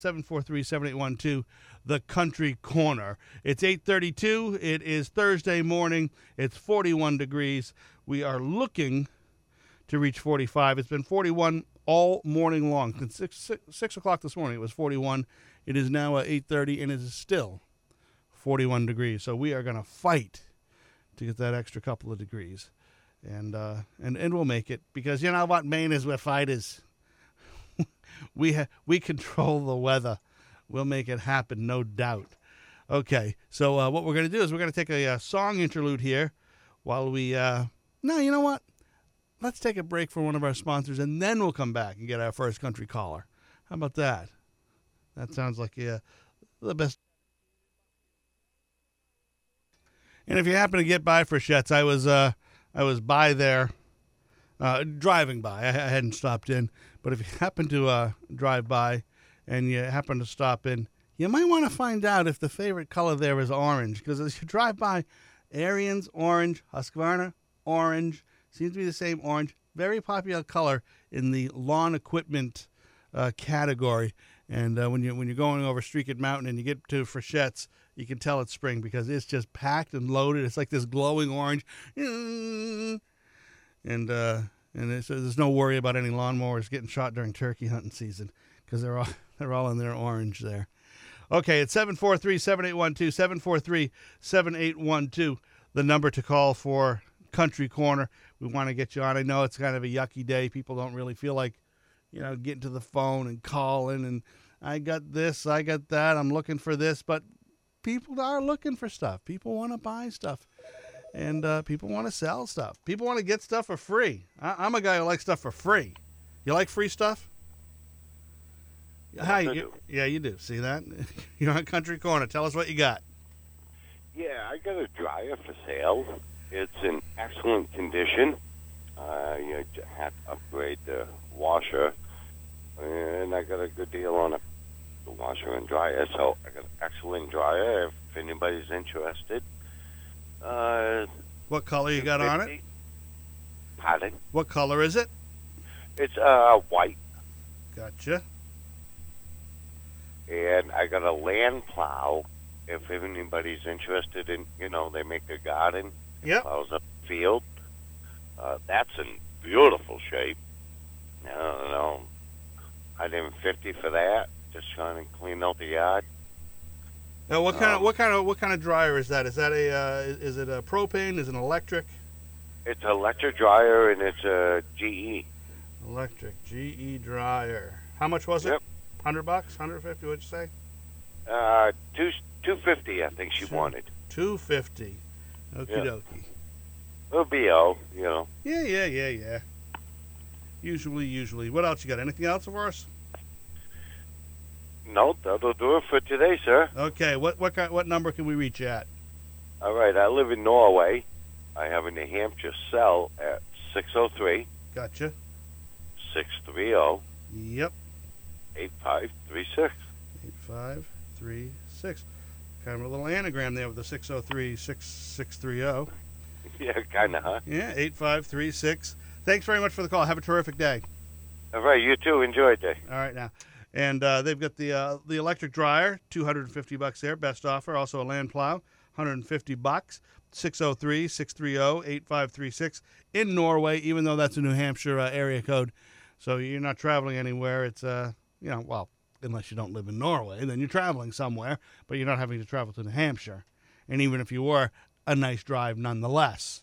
743-7812 the country corner. It's 8.32 it is thursday morning. It's 41 degrees. We are looking to reach 45 it's been 41 all morning long. Since 6, 6, 6 o'clock this morning it was 41 it is now at 8.30 and it is still 41 degrees. So we are going to fight to get that extra couple of degrees. And uh, and and we'll make it because you know what? Maine is where fight is we ha- we control the weather. We'll make it happen, no doubt. Okay, so uh, what we're going to do is we're going to take a, a, song interlude here while we. Uh, no, you know what? Let's take a break for one of our sponsors, and then we'll come back and get our first country caller. How about that? That sounds like uh, the best. And if you happen to get by for Frichette's, I was uh, I was by there, uh, driving by. I, I hadn't stopped in, but if you happen to uh, drive by and you happen to stop in, you might want to find out if the favorite color there is orange. Because as you drive by, Ariens orange, Husqvarna orange, seems to be the same orange. Very popular color in the lawn equipment uh, category. And uh, when you when you're going over Streaked Mountain and you get to Frichette's, you can tell it's spring because it's just packed and loaded. It's like this glowing orange, and uh, and there's no worry about any lawnmowers getting shot during turkey hunting season because they're all they're all in their orange there. Okay, it's 743-7812, 743-7812, the number to call for Country Corner. We want to get you on. I know it's kind of a yucky day. People don't really feel like, you know, getting to the phone and calling and I got this, I got that, I'm looking for this, but people are looking for stuff. People want to buy stuff and uh, people want to sell stuff. People want to get stuff for free. I- am a guy who likes stuff for free. You like free stuff? Hi, you, yeah, you do. See that? You're on Country Corner. Tell us what you got. Yeah, I got a dryer for sale. It's in excellent condition. Uh, you had to upgrade the washer, and I got a good deal on. The washer and dryer, so I got an excellent dryer. If anybody's interested, uh, what color you got on it? Pardon? What color is it? It's uh white. Gotcha. And I got a land plow. If anybody's interested in, you know, they make a garden. Yep. Plows up the field. Uh, that's in beautiful shape. I don't know. I did fifty for that. Just trying to clean out the yard. Now, what kind um, of what kind of what kind of dryer is that? Is that a uh, is it a propane? Is it an electric? It's an electric dryer and it's a GE. Electric GE dryer. How much was it? Hundred bucks, hundred fifty. What'd you say? Uh, two two fifty. I think she two, wanted. Two fifty. Okie yep. dokie. It'll be all, you know. Yeah, yeah, yeah, yeah. Usually, usually. What else you got? Anything else for us? No, that'll do it for today, sir. Okay, what what kind, what number can we reach at? All right, I live in Norway. I have a New Hampshire cell at 603. Gotcha. 630. Yep. 8536. 8536. Kind of a little anagram there with the 603 6630. Yeah, kind of, huh? Yeah, 8536. Thanks very much for the call. Have a terrific day. All right, you too. Enjoy it day. All right, now and uh, they've got the uh, the electric dryer, 250 bucks there, best offer. Also a land plow, 150 bucks. 603-630-8536 in Norway, even though that's a New Hampshire uh, area code. So you're not traveling anywhere. It's uh, you know, well, unless you don't live in Norway, then you're traveling somewhere, but you're not having to travel to New Hampshire. And even if you were, a nice drive nonetheless.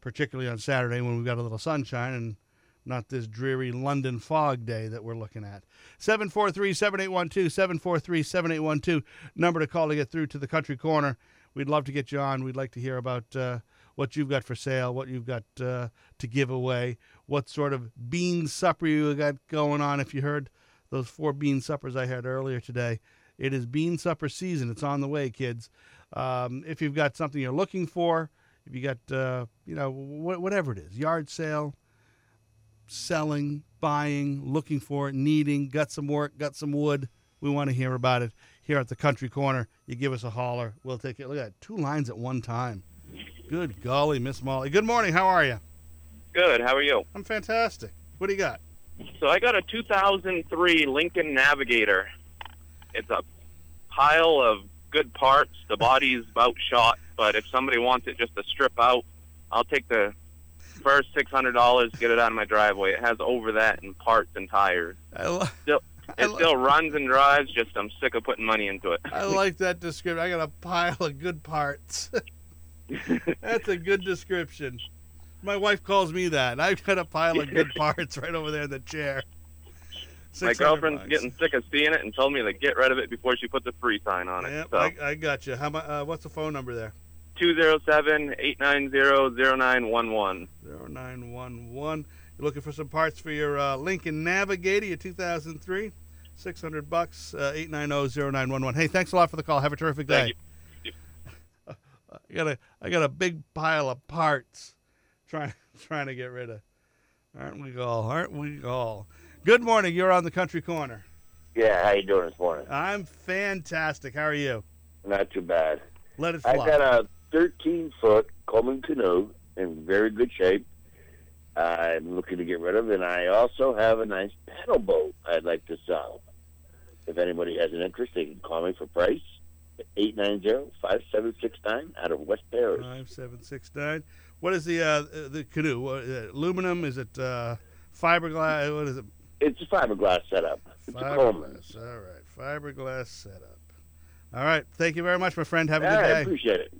Particularly on Saturday when we've got a little sunshine and not this dreary London fog day that we're looking at. 743 7812, 743 7812, number to call to get through to the country corner. We'd love to get you on. We'd like to hear about uh, what you've got for sale, what you've got uh, to give away, what sort of bean supper you got going on. If you heard those four bean suppers I had earlier today. It is bean supper season. It's on the way, kids. Um, if you've got something you're looking for, if you got, uh, you know, wh- whatever it is, yard sale, selling, buying, looking for needing, got some work, got some wood, we want to hear about it here at the Country Corner. You give us a holler. We'll take it. Look at that. Two lines at one time. Good golly, Miss Molly. Good morning. How are you? Good. How are you? I'm fantastic. What do you got? So I got a 2003 Lincoln Navigator. It's a pile of good parts. The body's about shot, but if somebody wants it just to strip out, I'll take the first six hundred dollars, to get it out of my driveway. It has over that in parts and tires. I, lo- Still, it li- still runs and drives. Just I'm sick of putting money into it. I like that description. I got a pile of good parts. That's a good description. My wife calls me that. I've got a pile of good parts right over there in the chair. My 600 girlfriend's bucks. getting sick of seeing it and told me to get rid of it before she puts a free sign on it. Yep, so I, I got you. How uh, What's the phone number there? Two zero seven eight nine zero zero nine one one. Zero nine one one. You're looking for some parts for your uh, Lincoln Navigator, your 2003. 600 bucks, uh, 890-0911. Hey, thanks a lot for the call. Have a terrific day. Thank I got a I got a big pile of parts trying trying to get rid of. Aren't we all? Aren't we all? Good morning. You're on the country corner. Yeah, how you doing this morning? I'm fantastic. How are you? Not too bad. Let it I got a 13 foot Coleman canoe in very good shape. I'm looking to get rid of, and I also have a nice paddle boat I'd like to sell. If anybody has an interest, they can call me for price. 890-5769 out of West Paris. Five seven six nine. What is the uh, the canoe? What, uh, aluminum? Is it uh, fiberglass? What is it? It's a fiberglass setup. It's a Coleman. Fiberglass. All right, fiberglass setup. All right. Thank you very much, my friend. Have a I good day. appreciate it.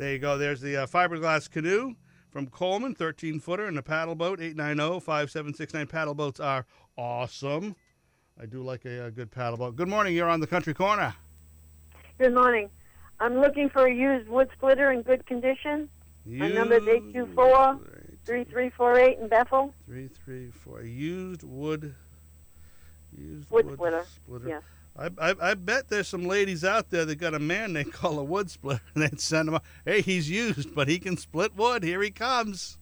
There you go. There's the uh, fiberglass canoe from Coleman, 13 footer, and a paddle boat, 890 5769. Paddle boats are awesome. I do like a, uh good paddle boat. Good morning. You're on the country corner. Good morning. I'm looking for a used wood splitter in good condition. My number is Used- 824-3348 in Bethel. Three, three, four. Used wood. Used Wood splitter. splitter. Yes. I, I, I bet there's some ladies out there that got a man they call a wood splitter and they send him. out. Hey, he's used, but he can split wood. Here he comes.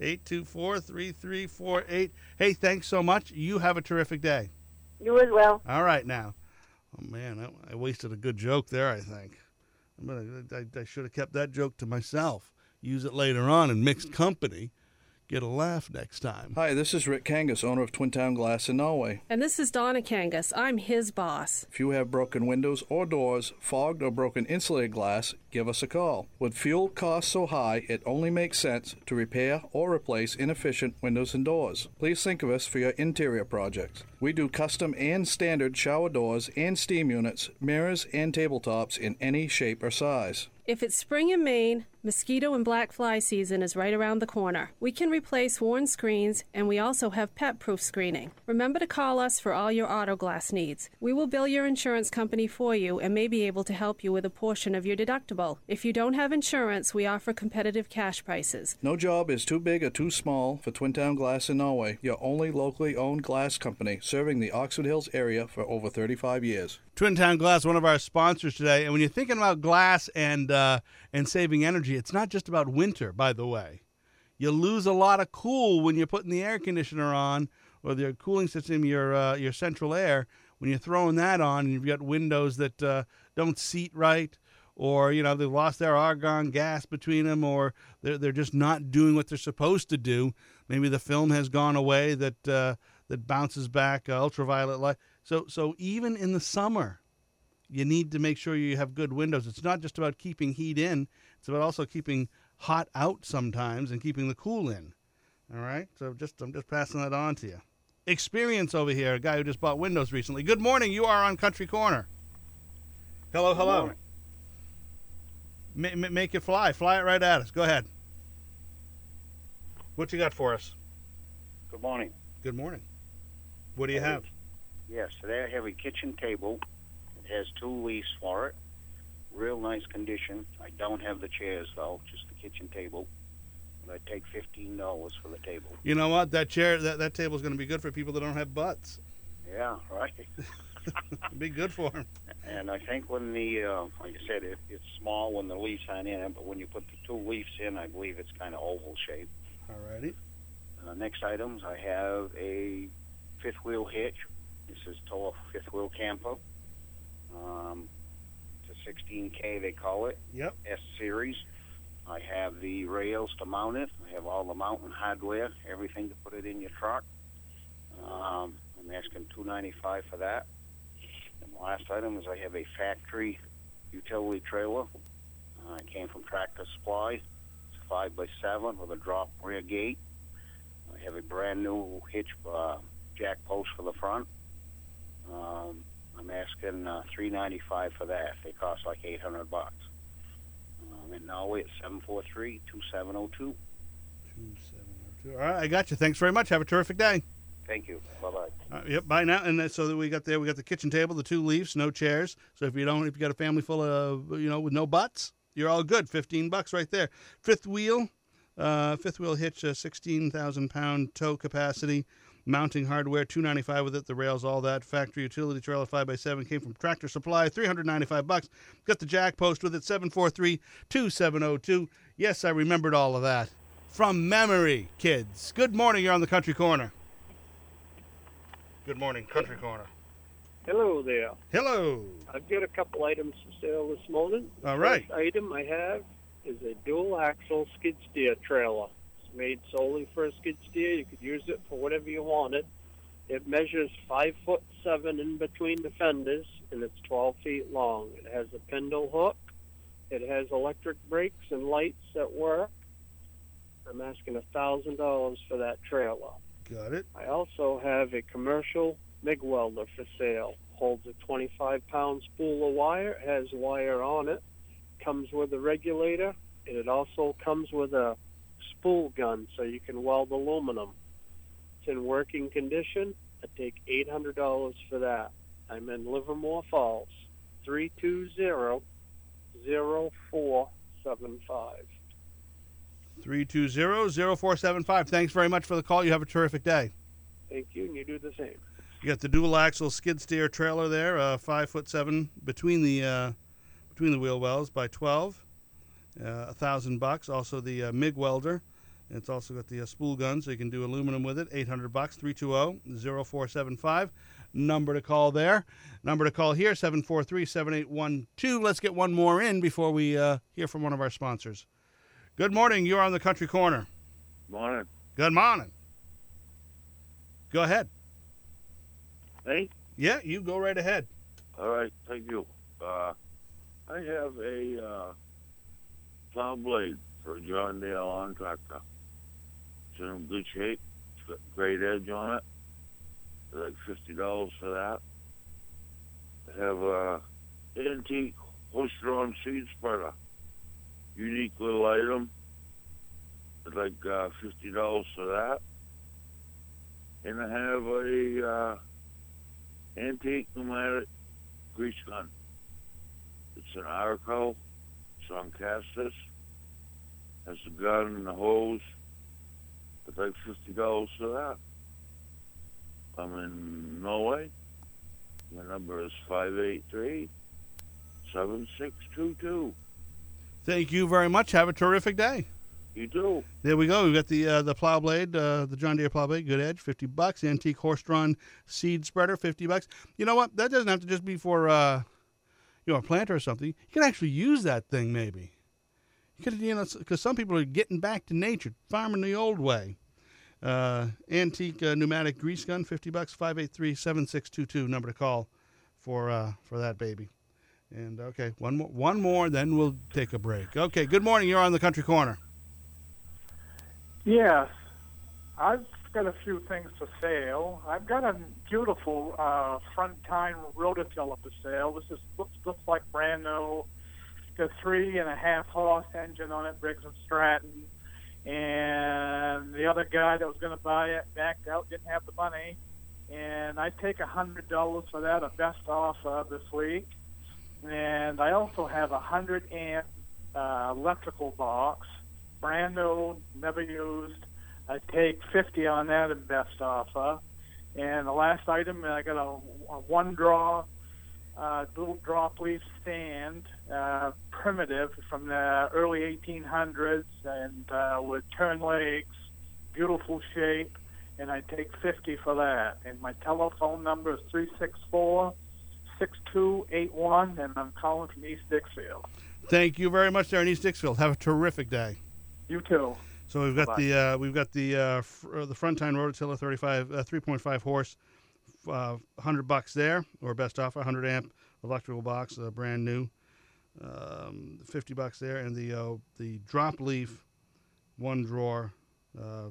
824-3348. Hey, thanks so much. You have a terrific day. You as well. All right now. Oh man, I, I wasted a good joke there. I think. I'm gonna, I, I should have kept that joke to myself. Use it later on in mixed company. Get a laugh next time. Hi, this is Rick Kangas, owner of Twin Town Glass in Norway. And this is Donna Kangas. I'm his boss. If you have broken windows or doors, fogged or broken insulated glass, give us a call. With fuel costs so high, it only makes sense to repair or replace inefficient windows and doors. Please think of us for your interior projects. We do custom and standard shower doors and steam units, mirrors, and tabletops in any shape or size. If it's spring in Maine, mosquito and black fly season is right around the corner. We can replace worn screens, and we also have pet proof screening. Remember to call us for all your auto glass needs. We will bill your insurance company for you and may be able to help you with a portion of your deductible. If you don't have insurance, we offer competitive cash prices. No job is too big or too small for Twin Town Glass in Norway, your only locally owned glass company serving the Oxford Hills area for over 35 years. Twin Town Glass, one of our sponsors today. And when you're thinking about glass and uh, and saving energy, it's not just about winter, by the way. You lose a lot of cool when you're putting the air conditioner on or the cooling system, your uh, your central air. When you're throwing that on, and you've got windows that uh, don't seat right, or you know they've lost their argon gas between them, or they're they're just not doing what they're supposed to do. Maybe the film has gone away that uh, that bounces back uh, ultraviolet light. So so even in the summer, you need to make sure you have good windows. It's not just about keeping heat in; it's about also keeping hot out sometimes and keeping the cool in. All right. So just I'm just passing that on to you. Experience over here, a guy who just bought windows recently. Good morning. You are on Country Corner. Hello, hello. Ma- ma- make it fly. Fly it right at us. Go ahead. What you got for us? Good morning. Good morning. What do you have? Yes, I have a kitchen table. It has two leaves for it. Real nice condition. I don't have the chairs though, just the kitchen table. But I take fifteen dollars for the table. You know what? That chair, that, that table's going to be good for people that don't have butts. Yeah, right. Be good for them. And I think when the, uh, like I said, it, it's small when the leaves aren't in it, but when you put the two leaves in, I believe it's kind of oval shaped. Alrighty. Uh, next items, I have a fifth wheel hitch. This is Toa fifth wheel camper. Um, it's a 16K, they call it. Yep. S series. I have the rails to mount it. I have all the mountain hardware, everything to put it in your truck. Um, I'm asking 295 for that. And the last item is I have a factory utility trailer. Uh, it came from Tractor Supply. It's a five by seven with a drop rear gate. I have a brand new hitch uh, jack post for the front. Um, I'm asking uh, 395 for that. They cost like 800 bucks. Um, and now it's 743 2702. All right, I got you. Thanks very much. Have a terrific day. Thank you. Bye bye. Uh, yep, bye now. And uh, so that we got there, we got the kitchen table, the two leaves, no chairs. So if you don't, if you got a family full of, you know, with no butts, you're all good. Fifteen bucks right there. Fifth wheel, uh, fifth wheel hitch, uh, sixteen thousand pound tow capacity, mounting hardware, two ninety five with it. The rails, all that. Factory utility trailer, five by seven, came from Tractor Supply, three hundred ninety five bucks. Got the jack post with it, seven four three two seven zero two. Yes, I remembered all of that from memory, kids. Good morning. You're on the Country Corner. Good morning, Country Corner. Hello there. Hello. I've got a couple items for sale this morning. All right. First item I have is a dual axle skid steer trailer. Made solely for a skid steer. You could use it for whatever you wanted. It measures five foot seven in between the fenders and it's 12 feet long. It has a pintle hook. It has electric brakes and lights that work. I'm asking a thousand dollars for that trailer. Got it. I also have a commercial MIG welder for sale. Holds a 25 pound spool of wire, has wire on it, comes with a regulator, and it also comes with a spool gun so you can weld aluminum. It's in working condition. I take $800 for that. I'm in Livermore Falls. 320 0475. 320-0475. Thanks very much for the call. You have a terrific day. Thank you, and you do the same. You got the dual axle skid steer trailer there, uh, five foot seven between the uh, between the wheel wells by twelve, uh, a thousand bucks. Also the uh, MIG welder. It's also got the uh, spool gun, so you can do aluminum with it. Eight hundred bucks. 320-0475. Number to call there. Number to call here 743-7812. Let's get one more in before we uh, hear from one of our sponsors. Good morning. You're on the Country Corner. Morning. Good morning. Go ahead. Hey. Yeah, you go right ahead. All right. Thank you. Uh, I have a uh, plow blade for John Deere lawn tractor. It's in good shape. It's got great edge on it. Like fifty dollars for that. I have a antique horse-drawn seed spreader. Unique little item. I'd like uh, fifty dollars for that. And I have a uh, antique pneumatic grease gun. It's an Arco. It's on casters. Has the gun and the hose. I'd like fifty dollars for that. I'm in Norway. My number is five eight three seven six two two. Thank you very much. Have a terrific day. You too. There we go. We've got the uh, the plow blade, uh, the John Deere plow blade, good edge, fifty bucks. Antique horse-drawn seed spreader, fifty bucks. You know what? That doesn't have to just be for uh, you know a planter or something. You can actually use that thing maybe. You know, because some people are getting back to nature, farming the old way. Uh, antique uh, pneumatic grease gun, fifty bucks. Five eight three seven six two two. Number to call for uh, for that baby. And okay, one more, one more, then we'll take a break. Okay. Good morning. You're on the Country Corner. Yes, I've got a few things for sale. I've got a beautiful uh, front tine rototiller for sale. This is looks looks like brand new. Got three and a half horse engine on it, Briggs and Stratton. And the other guy that was going to buy it backed out, didn't have the money. And I take a hundred dollars for that, a best offer this week. And I also have a hundred amp uh, electrical box brand new, never used. I take 50 on that at best offer. And the last item, I got a, a one draw, uh, little drop leaf stand, uh, primitive from the early 1800s, and uh, with turn legs, beautiful shape, and I take 50 for that. And my telephone number is 364 6281, and I'm calling from East Dixfield. Thank you very much, there in East Dixfield. Have a terrific day. You too. So we've got Bye-bye. the uh, we've got the uh, fr- uh, the Front tine Rototiller 35 uh, 3.5 horse, uh, 100 bucks there or best offer 100 amp electrical box, uh, brand new, um, 50 bucks there, and the uh, the drop leaf, one drawer, uh,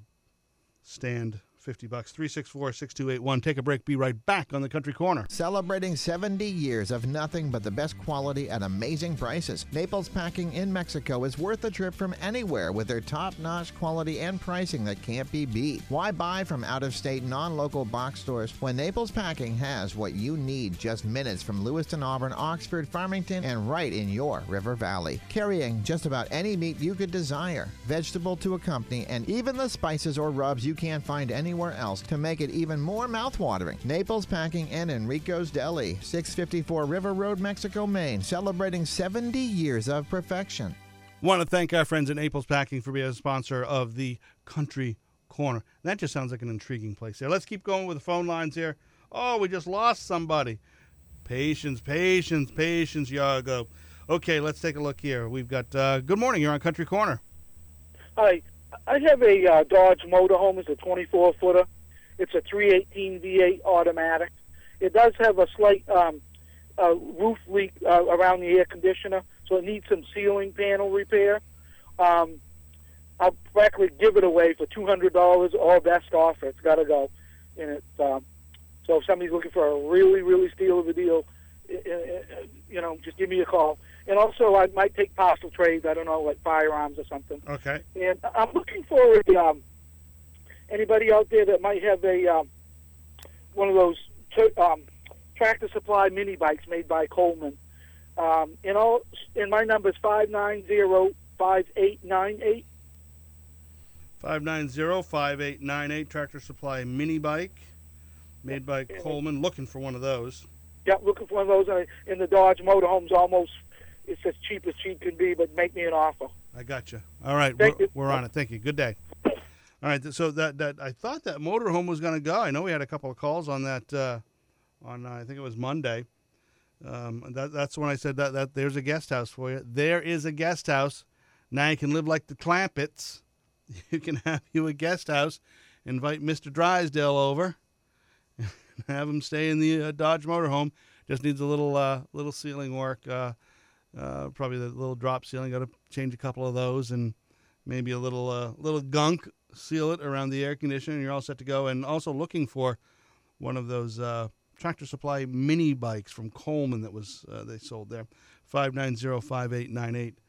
stand 50 bucks 364 6281. Take a break. Be right back on the Country Corner. Celebrating 70 years of nothing but the best quality at amazing prices. Naples Packing in Mexico is worth a trip from anywhere with their top notch quality and pricing that can't be beat. Why buy from out of state, non local box stores when Naples Packing has what you need just minutes from Lewiston, Auburn, Oxford, Farmington, and right in your River Valley? Carrying just about any meat you could desire, vegetable to accompany, and even the spices or rubs you can't find anywhere else to make it even more mouthwatering. Naples Packing and Enrico's Deli, 654 River Road, Mexico, Maine, celebrating 70 years of perfection. Want to thank our friends at Naples Packing for being a sponsor of the Country Corner. That just sounds like an intriguing place there. Let's keep going with the phone lines here. Oh, we just lost somebody. Patience, patience, patience, Yago. Okay, let's take a look here. We've got, uh, good morning, you're on Country Corner. Hi, I have a uh, Dodge motorhome. It's a 24 footer. It's a 318 V8 automatic. It does have a slight um, uh, roof leak uh, around the air conditioner, so it needs some ceiling panel repair. Um, I'll practically give it away for $200 or best offer. It's got to go. And it, um, so if somebody's looking for a really, really steal of a deal, uh, uh, you know, just give me a call. And also, I might take parcel trades. I don't know, like firearms or something. Okay. And I'm looking for a, um, anybody out there that might have a um, one of those um, tractor supply mini bikes made by Coleman. Um, and all, and my number is five nine zero five eight nine eight. 590-5898 Tractor Supply mini bike made by Coleman. Looking for one of those. Yeah, looking for one of those. uh, And the Dodge motorhome's almost it's as cheap as cheap can be, but make me an offer. I got you. All right, Thank we're, you. we're on it. Thank you. Good day. All right, so that that I thought that motorhome was going to go. I know we had a couple of calls on that uh, on uh, I think it was Monday. Um, that that's when I said that that there's a guest house for you. There is a guest house. Now you can live like the Clampetts. You can have you a guest house. Invite Mr. Drysdale over. and Have him stay in the uh, Dodge motorhome. Just needs a little uh, little ceiling work. Uh, uh, probably the little drop ceiling. Got to change a couple of those and maybe a little uh, little gunk. Seal it around the air conditioner, and you're all set to go. And also looking for one of those uh, Tractor Supply mini bikes from Coleman that was uh, they sold there. Five nine zero five eight nine eight.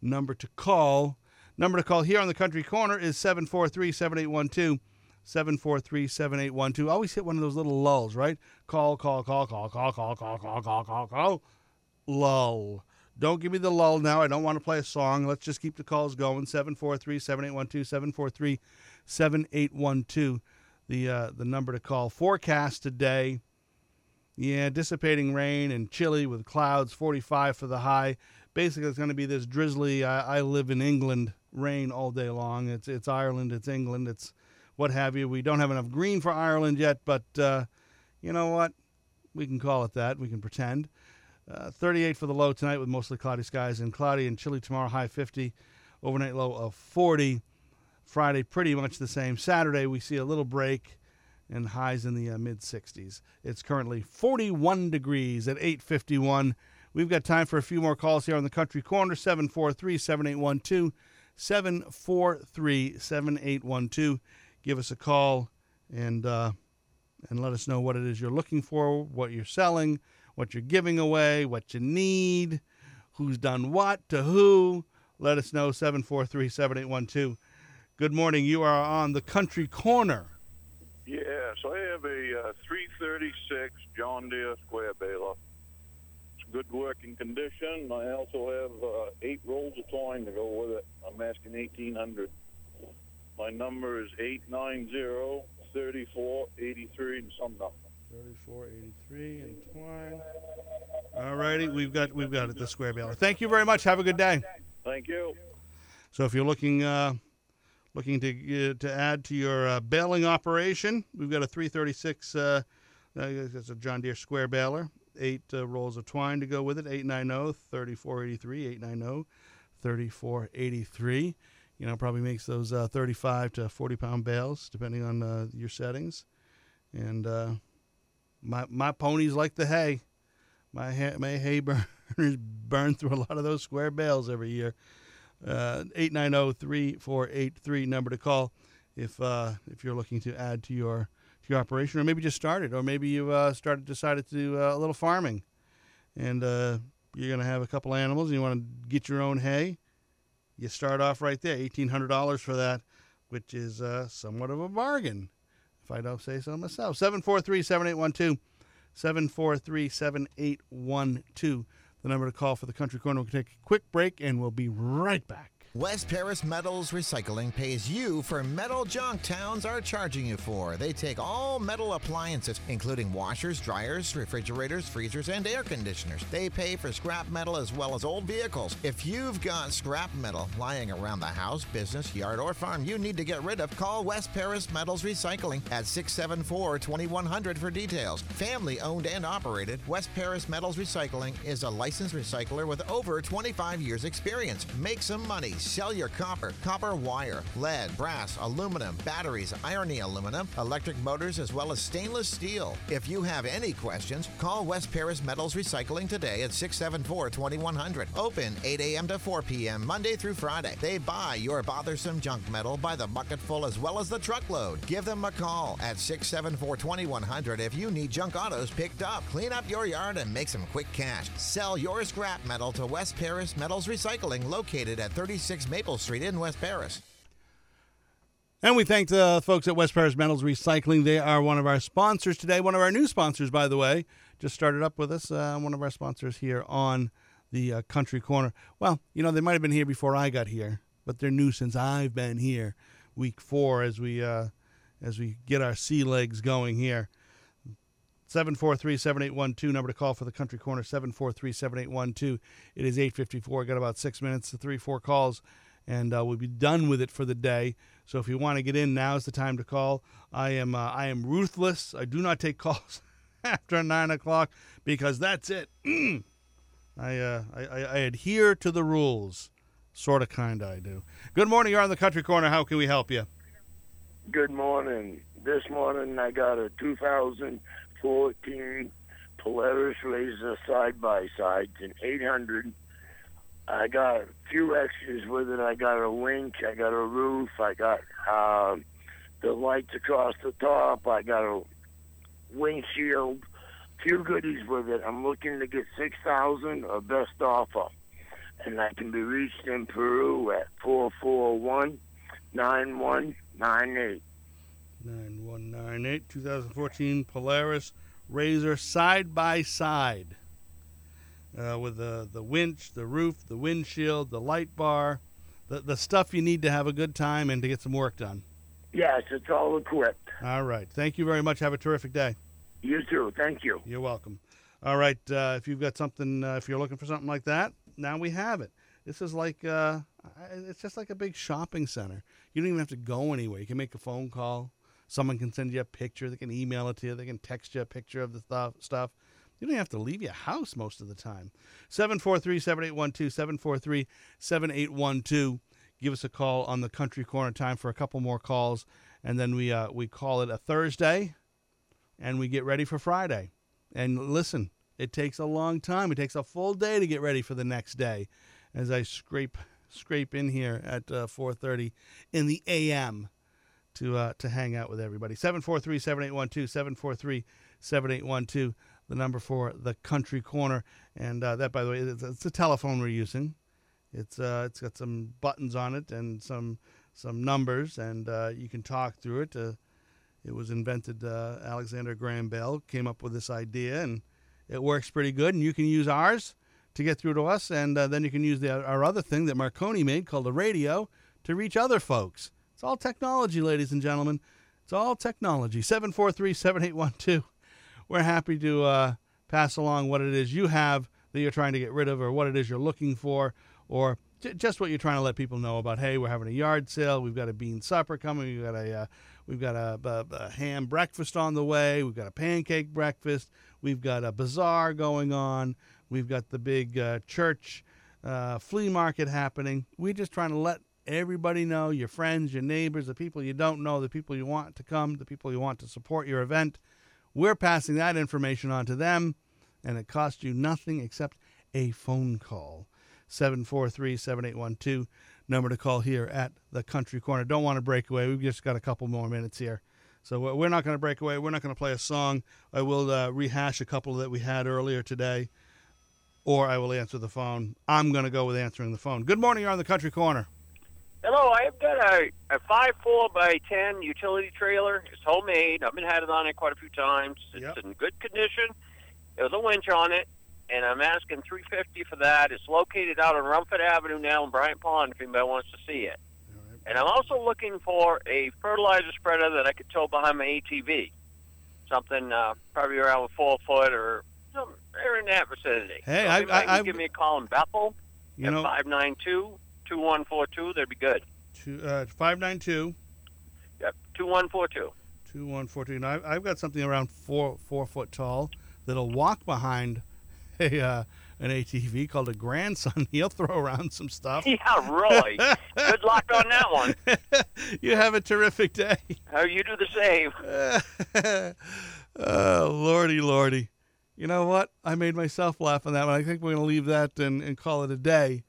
Number to call. Number to call here on the Country Corner is 743 7812. 743 7812. Always hit one of those little lulls, right? Call, call, call, call, call, call, call, call, call, call, call. Lull. Don't give me the lull now. I don't want to play a song. Let's just keep the calls going. 743 7812. 743 7812. The, uh, the number to call. Forecast today. Yeah, dissipating rain and chilly with clouds, 45 for the high. Basically, it's going to be this drizzly, I, I live in England rain all day long. It's, it's Ireland, it's England, it's what have you. We don't have enough green for Ireland yet, but uh, you know what? We can call it that. We can pretend. Uh, 38 for the low tonight with mostly cloudy skies and cloudy and chilly tomorrow, high 50. Overnight low of 40. Friday, pretty much the same. Saturday, we see a little break and highs in the uh, mid 60s. It's currently 41 degrees at 851. We've got time for a few more calls here on the Country Corner 743 7812. 743 7812. Give us a call and, uh, and let us know what it is you're looking for, what you're selling, what you're giving away, what you need, who's done what to who. Let us know 743 7812. Good morning. You are on the Country Corner. Yes, I have a uh, 336 John Deere square baler. It's good working condition. I also have uh, eight rolls of twine to go with it. I'm asking 1800 My number is 890 thirty-four eighty-three and some number. 3483 and twine. All righty, we've got we've got it. The square baler. Thank you very much. Have a good day. Thank you. So if you're looking uh, looking to uh, to add to your uh, baling operation, we've got a 336. Uh, uh, that's a John Deere square baler. Eight uh, rolls of twine to go with it. 890 3483. 890 3483. You know, probably makes those uh, 35 to 40 pound bales depending on uh, your settings. And uh, my my ponies like the hay. My hay, my hay burners burn through a lot of those square bales every year. Uh, 890-3483 number to call if uh, if you're looking to add to your to your operation, or maybe just started, or maybe you've uh, started decided to do uh, a little farming, and uh, you're going to have a couple animals, and you want to get your own hay. You start off right there, eighteen hundred dollars for that, which is somewhat of a bargain, if I don't say so myself. Seven four three seven eight one two. 743 7812. The number to call for the Country Corner. We'll take a quick break and we'll be right back. West Paris Metals Recycling pays you for metal junk towns are charging you for. They take all metal appliances, including washers, dryers, refrigerators, freezers, and air conditioners. They pay for scrap metal as well as old vehicles. If you've got scrap metal lying around the house, business, yard, or farm you need to get rid of, call West Paris Metals Recycling at 674 2100 for details. Family owned and operated, West Paris Metals Recycling is a licensed recycler with over 25 years' experience. Make some money. Sell your copper, copper wire, lead, brass, aluminum, batteries, irony aluminum, electric motors, as well as stainless steel. If you have any questions, call West Paris Metals Recycling today at 674 2100. Open 8 a.m. to 4 p.m. Monday through Friday. They buy your bothersome junk metal by the bucketful as well as the truckload. Give them a call at 674 2100 if you need junk autos picked up. Clean up your yard and make some quick cash. Sell your scrap metal to West Paris Metals Recycling located at 36 Maple Street in West Paris. And we thank the folks at West Paris Metals Recycling. They are one of our sponsors today. One of our new sponsors, by the way, just started up with us. Uh, one of our sponsors here on the uh, Country Corner. Well, you know, they might have been here before I got here, but they're new since I've been here. Week four, as we uh, as we get our sea legs going here. 743-7812, number to call for the Country Corner, 743-7812. It is 854. Got about six minutes to three, four calls, and uh, we'll be done with it for the day. So if you want to get in, now is the time to call. I am uh, I am ruthless. I do not take calls after 9 o'clock because that's it. I, uh, I, I adhere to the rules. Sort of, kind of, I do. Good morning. You're on the Country Corner. How can we help you? Good morning. This morning I got a 2014 Polaris Razor side by sides It's an 800. I got a few extras with it. I got a winch. I got a roof. I got um, the lights across the top. I got a windshield. Few goodies with it. I'm looking to get six thousand or best offer, and I can be reached in Peru at four four one nine one nine eight. 9198 2014 Polaris Razor side by side uh, with the, the winch, the roof, the windshield, the light bar, the, the stuff you need to have a good time and to get some work done. Yes, it's all equipped. All right. Thank you very much. Have a terrific day. You too. Thank you. You're welcome. All right. Uh, if you've got something, uh, if you're looking for something like that, now we have it. This is like, uh, it's just like a big shopping center. You don't even have to go anywhere. You can make a phone call. Someone can send you a picture. They can email it to you. They can text you a picture of the stuff. stuff. You don't have to leave your house most of the time. 743 7812, 743 7812. Give us a call on the Country Corner. Time for a couple more calls. And then we, uh, we call it a Thursday and we get ready for Friday. And listen, it takes a long time. It takes a full day to get ready for the next day. As I scrape scrape in here at uh, 4:30 in the a.m. to uh, to hang out with everybody. 743-7812, 743-7812, the number for the Country Corner. And uh, that, by the way, it's, it's the telephone we're using. It's uh, it's got some buttons on it and some some numbers, and uh, you can talk through it. Uh, it was invented. Uh, Alexander Graham Bell came up with this idea, and it works pretty good. And you can use ours to get through to us, and then you can use the, our other thing that Marconi made called the radio to reach other folks. It's all technology, ladies and gentlemen. It's all technology. 743 7812. We're happy to uh, pass along what it is you have that you're trying to get rid of or what it is you're looking for or j- just what you're trying to let people know about. Hey, we're having a yard sale. We've got a bean supper coming. We've got a uh, we've got a, a, a ham breakfast on the way. We've got a pancake breakfast. We've got a bazaar going on. We've got the big uh, church uh, flea market happening. We're just trying to let everybody know your friends, your neighbors, the people you don't know, the people you want to come, the people you want to support your event. We're passing that information on to them, and it costs you nothing except a phone call. 743 7812, number to call here at the Country Corner. Don't want to break away. We've just got a couple more minutes here. So we're not going to break away. We're not going to play a song. I will uh, rehash a couple that we had earlier today, or I will answer the phone. I'm going to go with answering the phone. Good morning. You're on the Country Corner. Hello, I've got a, a 5'4 by 10 utility trailer. It's homemade. I've been had it on it quite a few times. It's in good condition. There's a winch on it, and I'm asking 350 for that. It's located out on Rumford Avenue now in Bryant Pond if anybody wants to see it. And I'm also looking for a fertilizer spreader that I could tow behind my ATV. Something uh, probably around a four foot or something in that vicinity. Hey, so I- I- I've- give me a call in Bethel You at know- 592 2142. That'd be good. Two, uh, 592 Yep, 2142. 2114. I've, I've got something around four four foot tall that'll walk behind a uh, an ATV called a grandson. He'll throw around some stuff. Yeah, really. Good luck on that one. you have a terrific day. How you do the same. oh, lordy, lordy. You know what? I made myself laugh on that one. I think we're going to leave that and, and call it a day.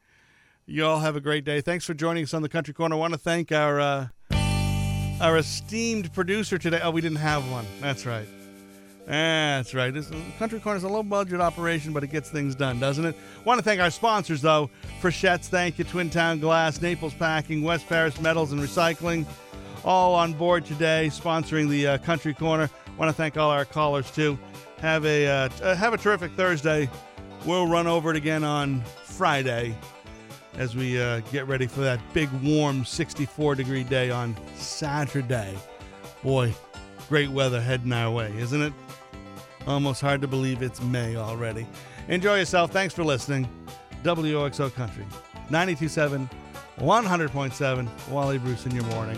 You all have a great day. Thanks for joining us on the Country Corner. I want to thank our uh, our esteemed producer today. Oh, we didn't have one. That's right. That's right. This Country Corner is a low budget operation, but it gets things done, doesn't it? Want to thank our sponsors though: Frechette's, thank you, Twin Town Glass, Naples Packing, West Paris Metals and Recycling, all on board today, sponsoring the uh, Country Corner. Want to thank all our callers too. Have a uh, uh, have a terrific Thursday. We'll run over it again on Friday as we uh, get ready for that big warm 64 degree day on Saturday. Boy, great weather heading our way, isn't it? Almost hard to believe it's May already. Enjoy yourself. Thanks for listening. WOXO Country, 927, 100.7, Wally Bruce in your morning.